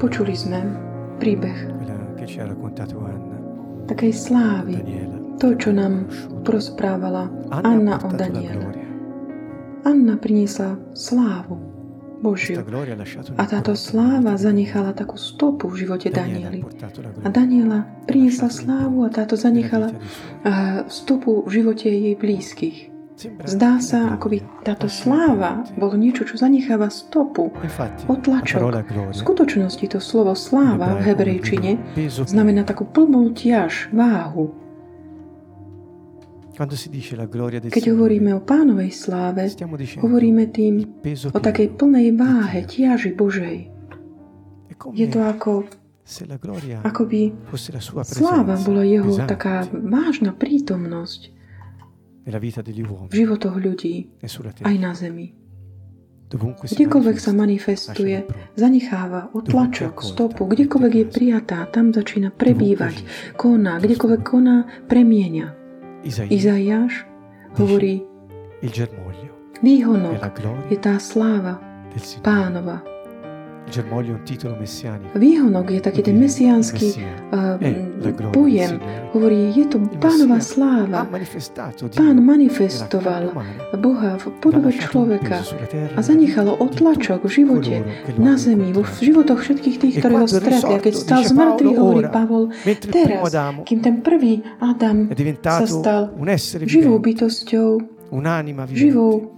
Počuli sme príbeh. Takej slávy, to, čo nám prosprávala Anna o Daniela. Anna priniesla slávu Božiu. A táto sláva zanechala takú stopu v živote Danieli. A Daniela priniesla slávu a táto zanechala stopu v živote jej blízkych. Zdá sa, ako by táto sláva bolo niečo, čo zanecháva stopu, otlačok. V skutočnosti to slovo sláva v hebrejčine znamená takú plnú ťaž, váhu. Keď hovoríme o pánovej sláve, hovoríme tým o takej plnej váhe, ťaži Božej. Je to ako ako by sláva bola jeho taká vážna prítomnosť v životoch ľudí, aj na zemi. Kdekoľvek sa manifestuje, zanecháva otlačok, stopu, kdekoľvek je prijatá, tam začína prebývať, koná, kdekoľvek koná, premieňa. Izaiáš. Hovorí, výhonok je tá sláva pánova, Výhonok je taký ten mesiánsky uh, pojem. Hovorí, je to pánova sláva. Pán manifestoval Boha v podobe človeka a zanechalo otlačok v živote na zemi, vo životoch všetkých tých, ktorí ho stretli. A keď stal z mŕtvych, hovorí Pavol, teraz, kým ten prvý Adam sa stal živou bytosťou, živou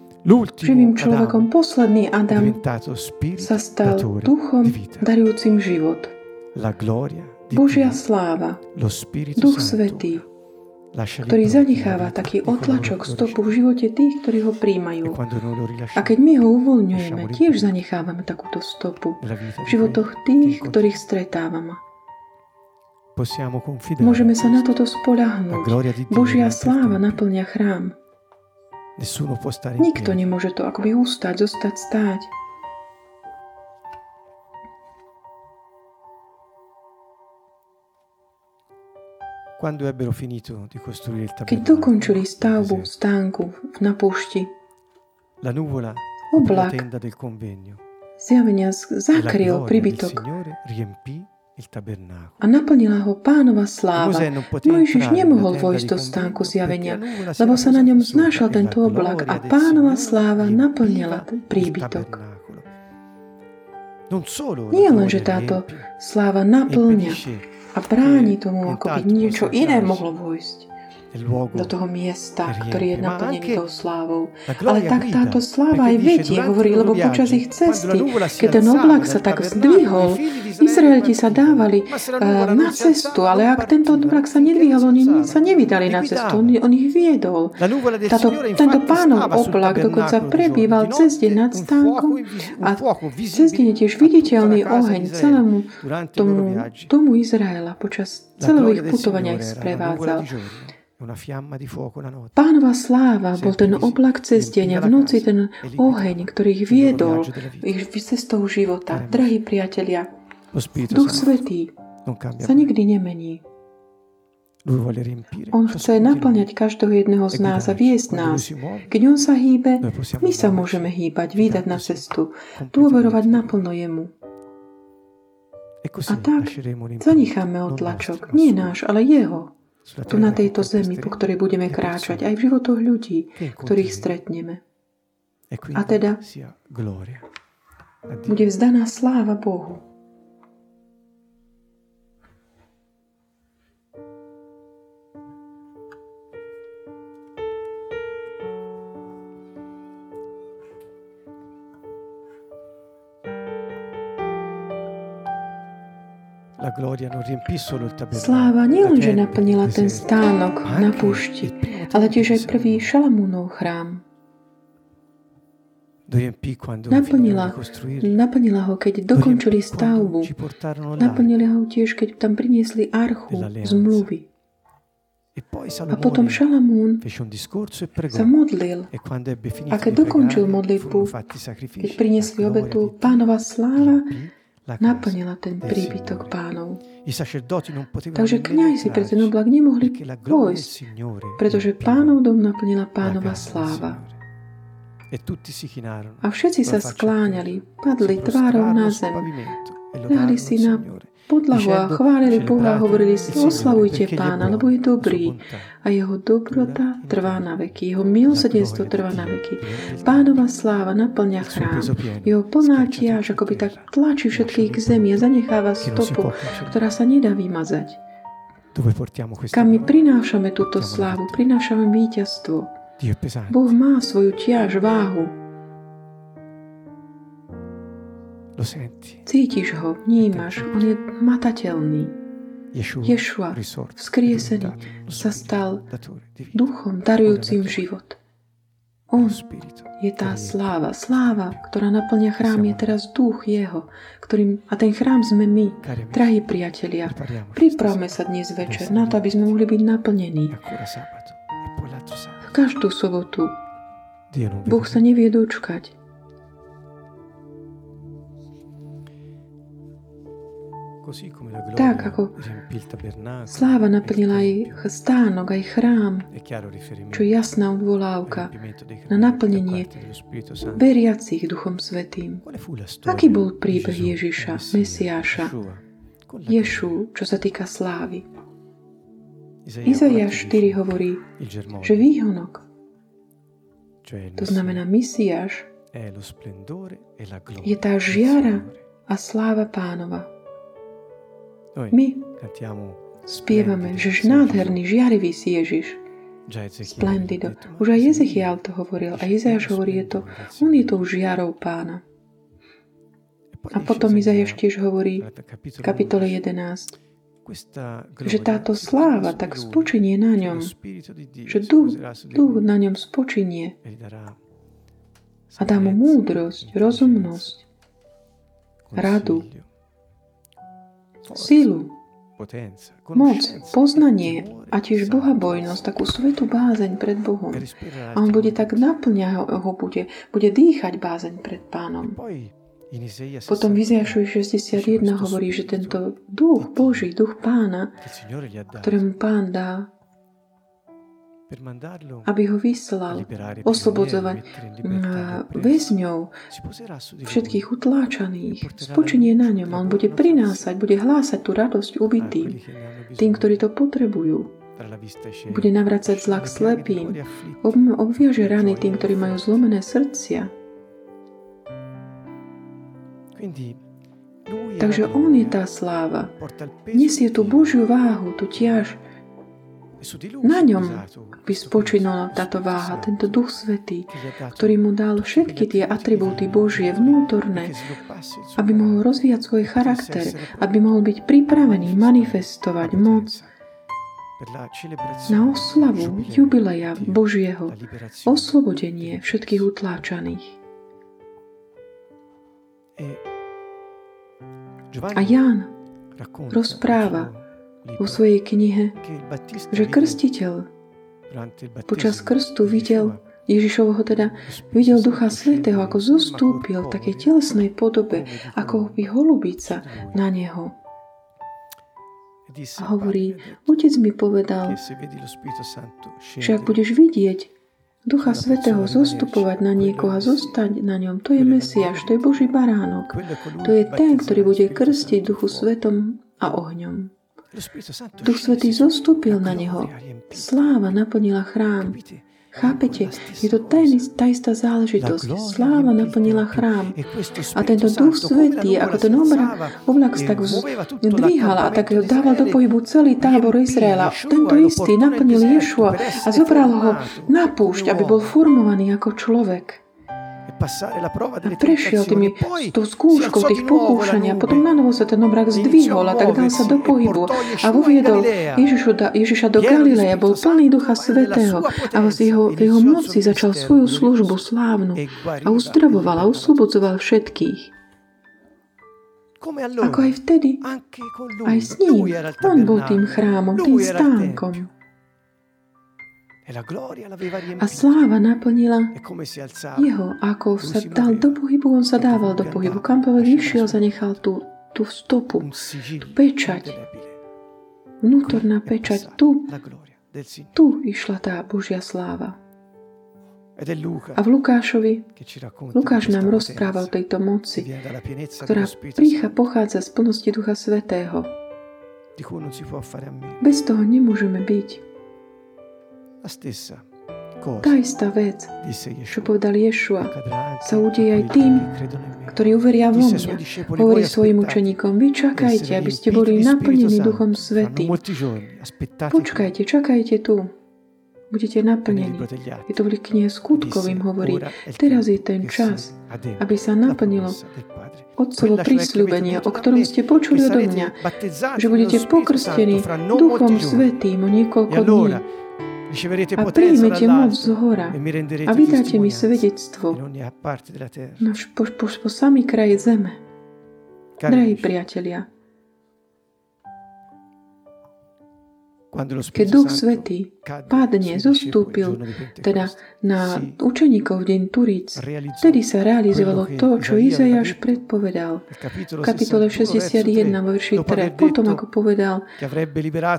živým človekom. Posledný Adam sa stal duchom darujúcim život. Božia sláva, Duch Svetý, ktorý zanecháva taký otlačok stopu v živote tých, ktorí ho príjmajú. A keď my ho uvoľňujeme, tiež zanechávame takúto stopu v životoch tých, ktorých stretávame. Môžeme sa na toto spoľahnúť. Božia sláva naplňa chrám. Nikto nemôže to akoby ustať, zostať stáť. Keď dokončili stavbu stánku na púšti, oblak zjavenia zakryl príbytok a naplnila ho pánova sláva. Mojžiš nemohol vojsť do stánku zjavenia, lebo sa na ňom znášal tento oblak a pánova sláva naplnila príbytok. Nie len, že táto sláva naplňa a bráni tomu, ako by niečo iné mohlo vojsť do toho miesta, ktorý je naplnený tou slávou. Ale tak táto sláva aj vedie, hovorí, lebo počas ich cesty, keď ten oblak sa tak vzdvihol, Izraeliti sa dávali uh, na cestu, ale ak tento oblak sa nedvíhal, oni sa nevydali na cestu, on, on ich viedol. Táto, tento pánov oblak dokonca prebýval cez deň nad stánkom a cez deň je tiež viditeľný oheň celému tomu tomu Izraela počas celého ich putovania ich sprevádzal. Pánova sláva bol ten oblak cez deň a v noci ten oheň, ktorý ich viedol ich cestou života. Drahí priatelia, Duch Svetý sa nikdy nemení. On chce naplňať každého jedného z nás a viesť nás. Keď On sa hýbe, my sa môžeme hýbať, vydať na cestu, dôverovať naplno Jemu. A tak zanecháme odlačok, nie náš, ale Jeho tu na tejto zemi, po ktorej budeme kráčať, aj v životoch ľudí, ktorých stretneme. A teda bude vzdaná sláva Bohu. Sláva nielenže naplnila ten stánok na púšti, ale tiež aj prvý Šalamúnov chrám. Naplnila, naplnila ho, keď dokončili stavbu. Naplnila ho tiež, keď tam priniesli archu zmluvy. E a potom Šalamún e sa modlil. A keď dokončil modlitbu, keď priniesli obetu, pánova sláva naplnila ten príbytok pánov. Takže kniazy pre ten oblak nemohli pôjsť, pretože pánov dom naplnila pánova sláva. A všetci sa skláňali, padli tvárou na zem, dali si na podlahu a chválili Boha a hovorili oslavujte Pána, lebo je dobrý a jeho dobrota trvá na veky, jeho milosrdenstvo trvá na veky. Pánova sláva naplňa chrám, jeho plná tiaž akoby tak tlačí všetkých k zemi a zanecháva stopu, ktorá sa nedá vymazať. Kam my prinášame túto slávu, prinášame víťazstvo. Boh má svoju tiaž, váhu. Cítiš ho, vnímaš, on je matateľný. Ješua, vzkriesený, sa stal duchom darujúcim život. On je tá sláva. Sláva, ktorá naplňa chrám, je teraz duch jeho, ktorým, a ten chrám sme my, drahí priatelia. Pripravme sa dnes večer na to, aby sme mohli byť naplnení. Každú sobotu. Boh sa nevie dočkať. Tak ako sláva naplnila aj stánok, aj chrám, čo je jasná odvolávka na naplnenie veriacich Duchom Svetým. Aký bol príbeh Ježiša, Mesiáša, Ješu, čo sa týka slávy? Izaiáš 4 hovorí, že výhonok, to znamená Misiáš, e je tá žiara a sláva pánova. My spievame, že nádherný, žiarivý si Ježiš. Splendido. Už aj Ezechiel to hovoril a Izajáš hovorí, je to, on je tou žiarou pána. E a potom Izajáš tiež hovorí v kapitole 11, že táto sláva tak spočinie na ňom, že duch, duch na ňom spočinie a dá mu múdrosť, rozumnosť, radu, sílu, moc, poznanie a tiež bohabojnosť, takú svetú bázeň pred Bohom. A on bude tak naplňa ho, bude, bude dýchať bázeň pred pánom. Potom v Izajašovi 61 hovorí, že tento duch Boží, duch pána, ktorému pán dá, aby ho vyslal oslobodzovať väzňov, všetkých utláčaných. Spočinie na ňom on bude prinásať, bude hlásať tú radosť ubitým, tým, ktorí to potrebujú. Bude navracať zlak slepým, obviaže rany tým, ktorí majú zlomené srdcia, Takže On je tá sláva. Nesie tú Božiu váhu, tú ťaž. Na ňom by spočinula táto váha, tento Duch Svetý, ktorý mu dal všetky tie atribúty Božie vnútorné, aby mohol rozvíjať svoj charakter, aby mohol byť pripravený manifestovať moc na oslavu jubileja Božieho, oslobodenie všetkých utláčaných. A Ján rozpráva vo svojej knihe, že krstiteľ počas krstu videl Ježišovho teda videl Ducha Svetého, ako zostúpil v takej telesnej podobe, ako by holubica na neho. A hovorí, otec mi povedal, že ak budeš vidieť Ducha Svetého zostupovať na niekoho a zostať na ňom, to je Mesiaš, to je Boží baránok. To je ten, ktorý bude krstiť Duchu Svetom a ohňom. Duch Svetý zostúpil na neho. Sláva naplnila chrám. Chápete? Je to tá, tá istá záležitosť. Sláva naplnila chrám. A tento Duch Svetý, ako ten oblak, oblak tak dvíhal a tak dával do pohybu celý tábor Izraela. Tento istý naplnil Ješua a zobral ho na púšť, aby bol formovaný ako človek prešiel tými, tou skúškou tých pokúšania. Potom na novo sa ten obrak zdvihol a tak dal sa do pohybu a uviedol Ježišu, Ježiša do Galileja. Bol plný Ducha Svetého a v jeho, v jeho moci začal svoju službu slávnu a uzdravoval a uslobodzoval všetkých. Ako aj vtedy, aj s ním. On bol tým chrámom, tým stánkom. A sláva naplnila jeho, ako sa dal do pohybu, on sa dával do pohybu. Kamkoľvek išiel, zanechal tú, tú stopu, tú pečať. Vnútorná pečať. Tu, tu išla tá Božia sláva. A v Lukášovi, Lukáš nám rozpráva o tejto moci, ktorá prícha pochádza z plnosti Ducha Svetého. Bez toho nemôžeme byť. Tá istá vec, čo povedal Ješua, sa udeje aj tým, ktorí uveria vo mňa. Hovorí svojim učeníkom, vy čakajte, aby ste boli naplnení Duchom Svetým. Počkajte, čakajte tu. Budete naplnení. Je to v knihe skutkovým hovorí, teraz je ten čas, aby sa naplnilo Otcovo prísľubenie, o ktorom ste počuli odo mňa, že budete pokrstení Duchom Svetým o niekoľko dní a príjmete moc z hora a vydáte mi svedectvo na, po, po, po samý kraj zeme. Drahí priatelia, Keď Duch Svetý padne, zostúpil teda na učeníkov v deň Turíc, vtedy sa realizovalo to, čo Izajáš predpovedal. V kapitole 61 vo verši 3, potom ako povedal,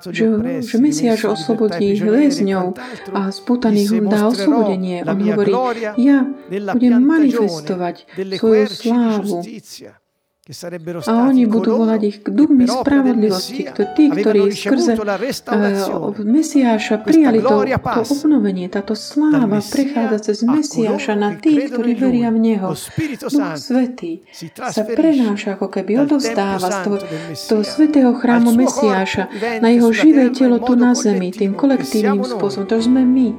že, že Mesiáš oslobodí väzňov a spútaných dá oslobodenie. On hovorí, ja budem manifestovať svoju slávu a oni budú volať ich k duchmi spravodlivosti, tí, ktorí skrze Mesiáša prijali to, to obnovenie, táto sláva prechádza cez Mesiáša na tých, ktorí veria v Neho. Duch Svetý sa prenáša, ako keby odovzdáva z toho, toho svetého chrámu Mesiáša na jeho živé telo tu na zemi, tým kolektívnym spôsobom. To sme my.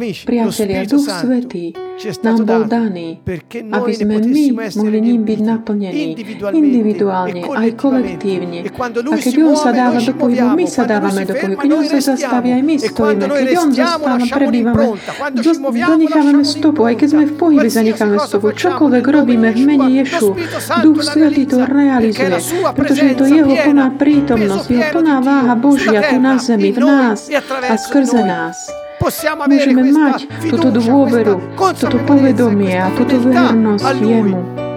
Priatelia, Duch Svetý nám bol daný, aby sme my mohli ním byť naplnení individuálne, aj kolektívne. A keď On sa dáva do pohybu, my sa dávame do pohybu. Keď On sa zastaví, aj my stojíme. Keď On zostáva, prebývame, zanechávame stopu. Aj keď sme v pohybe, zanechávame stopu. Čokoľvek robíme v mene Ješu, Duch Svetý to realizuje, pretože je to Jeho plná prítomnosť, Jeho plná váha Božia tu na zemi, v nás a skrze nás. Môžeme mať túto dôveru, toto povedomie a túto vernosť jemu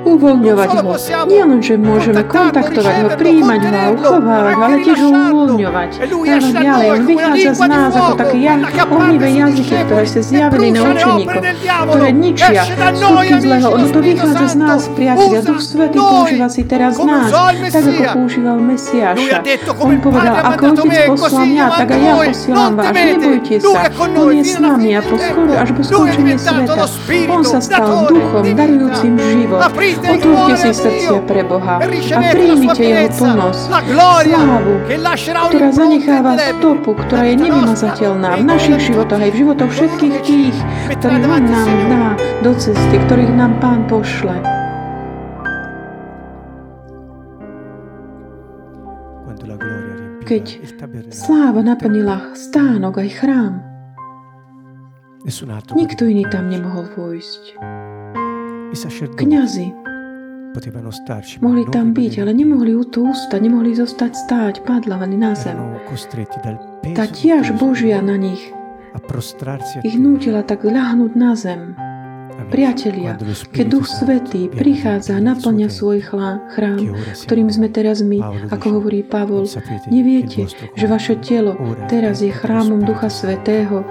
uvoľňovať ho. Nie len, že môžeme kontaktovať ho, príjmať ho a uchovávať ho, ale tiež ho uvoľňovať. Dávať ďalej. On vychádza z nás ako také ohnivé jazyky, ktoré sa zjavili na učeníkoch, ktoré ničia skutky zlého. Ono to vychádza z nás, priatelia. Duch Svetý používa si teraz nás, tak ako používal Mesiáša. On povedal, ako Otec poslal mňa, tak aj ja posielam vás. Nebojte sa, On je s nami a po skoro, až po skončení sveta. On sa stal duchom, darujúcim im život. Otvorte si srdcia pre Boha a príjmite Jeho plnosť, slávu, ktorá zanecháva stopu, ktorá je nevymazateľná v našich životoch aj v životoch všetkých tých, ktorých On nám dá do cesty, ktorých nám Pán pošle. Keď sláva naplnila stánok aj chrám, nikto iný tam nemohol vojsť. Kňazi. Mohli tam byť, ale nemohli to ustať, nemohli zostať stáť, padlavani na zem. Tá tiež Božia na nich. ich nútila tak ľahnúť na zem. Priatelia, keď Duch Svetý prichádza a naplňa svoj chrám, ktorým sme teraz my, ako hovorí Pavol, neviete, že vaše telo teraz je chrámom Ducha Svetého,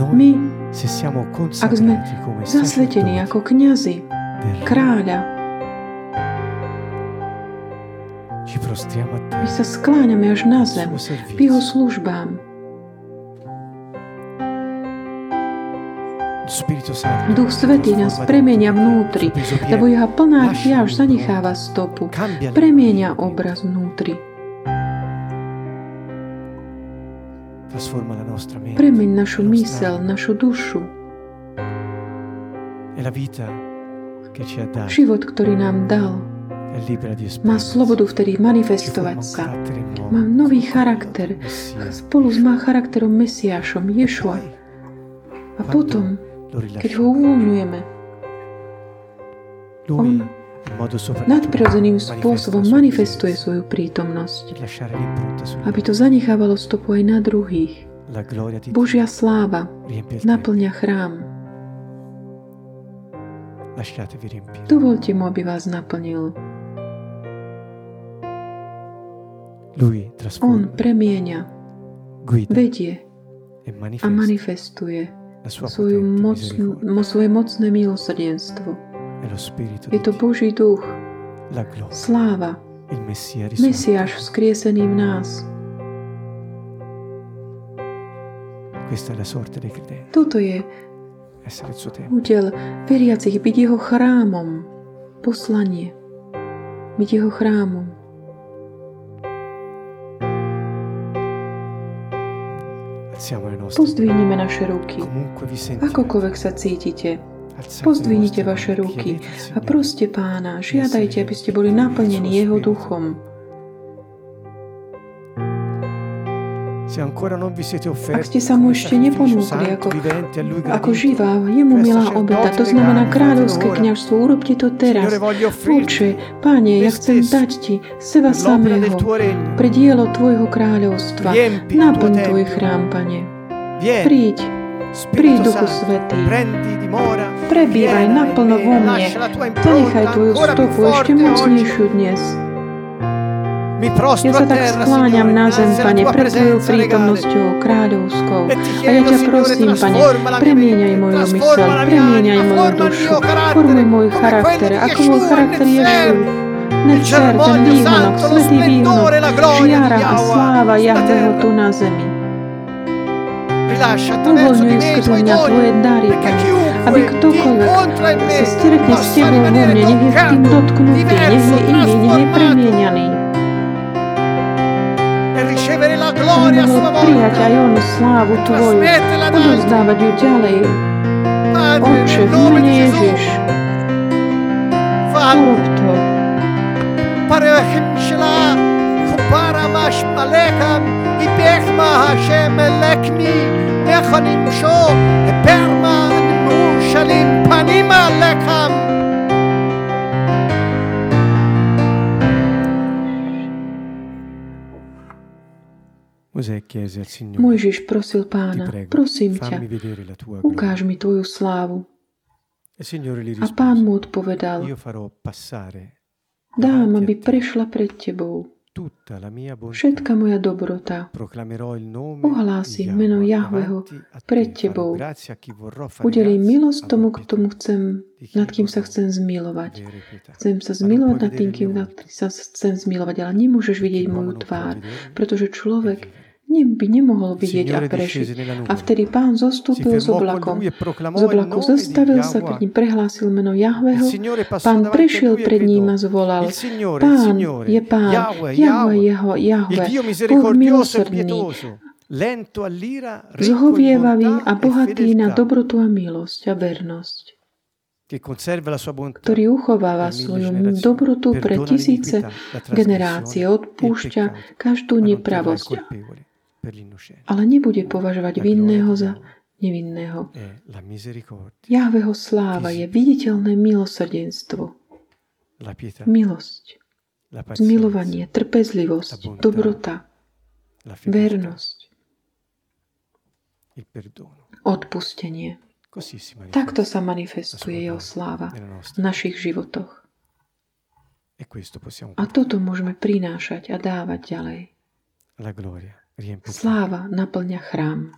my, ak sme zasvetení ako kniazy, kráľa, my sa skláňame až na zem v jeho službám. Duch Svetý nás premienia vnútri, lebo jeho plná tiež zanecháva stopu, premienia obraz vnútri. Premeň našu mysel, našu dušu. Život, ktorý nám dal, má slobodu vtedy manifestovať sa. Má nový charakter. Spolu má charakterom Mesiášom, Ješua. A potom, keď ho uvoľňujeme, on nadprirodzeným spôsobom manifestuje svoju prítomnosť, aby to zanechávalo stopu aj na druhých. Božia sláva naplňa chrám. Dovolte mu, aby vás naplnil. On premieňa, vedie e a manifestuje svoju moc, svoje mocné milosrdenstvo. Je to Boží duch, sláva, Mesiáš vzkriesený v nás. Toto je údel veriacich byť jeho chrámom, poslanie, byť jeho chrámom. Pozdvihnime naše ruky. Akokoľvek sa cítite, pozdvihnite vaše ruky a proste pána, žiadajte, aby ste boli naplnení jeho duchom. Ak ste sa mu ešte neponúkli ako, ako živá, jemu milá obeta, to znamená kráľovské kniažstvo, urobte to teraz. Oče, Páne, ja chcem dať Ti seba samého pre dielo Tvojho kráľovstva. Naplň Tvoj chrám, Pane. Príď, príď, Duchu Svetý. Prebývaj naplno vo mne. Zanechaj Tvoju stopu ešte mocnejšiu dnes. Ja sa tak skláňam na zem, Pane, pred Tvojou prítomnosťou kráľovskou. A ja ťa prosím, Pane, premieňaj moju mysel, premieňaj moju dušu, formuj môj charakter, ako môj charakter Ježiš. Nechcer ten výhonok, svetý výhonok, žiara a sláva Jahveho tu na zemi non voglio iskušeniať Tvoje dary, aby ktokoľvek sa stretne s Tebou vo mne, nech je tým dotknutý, nech je iný, nech je premieňaný. Aby mohol prijať aj on slávu Tvoju, odozdávať ju ďalej. Oče, v mene Ježiš, urob to. Parehim shela, chubaravash malekam, יפך מה השם אלקני, נכונים שו, פרמה מאושלים פנימה לכם. Mojžiš prosil pána, prosím ťa, ukáž mi tvoju slávu. E A pán mu odpovedal, dám, aby prešla pred tebou. Všetka moja dobrota. Ohlásim meno Jahveho pred tebou. Udelím milosť tomu, k tomu chcem, nad kým sa chcem zmilovať. Chcem sa zmilovať nad tým, kým sa chcem zmilovať, ale nemôžeš vidieť moju tvár, pretože človek by nemohol vidieť a prežiť. A vtedy pán zostúpil z oblakom. Z oblaku zastavil sa, keď ním prehlásil meno Jahveho. Pán prešiel pred ním a zvolal. Pán je pán, Jahve jeho, Jahve, Boh milosrdný, zhovievavý a bohatý na dobrotu a milosť a vernosť ktorý uchováva svoju dobrotu pre tisíce generácie, odpúšťa každú nepravosť ale nebude považovať vinného za nevinného. Jahveho sláva je viditeľné milosrdenstvo, milosť, zmilovanie, trpezlivosť, dobrota, vernosť, odpustenie. Takto sa manifestuje jeho sláva v našich životoch. E a toto môžeme prinášať a dávať ďalej. Sláva naplňa chrám.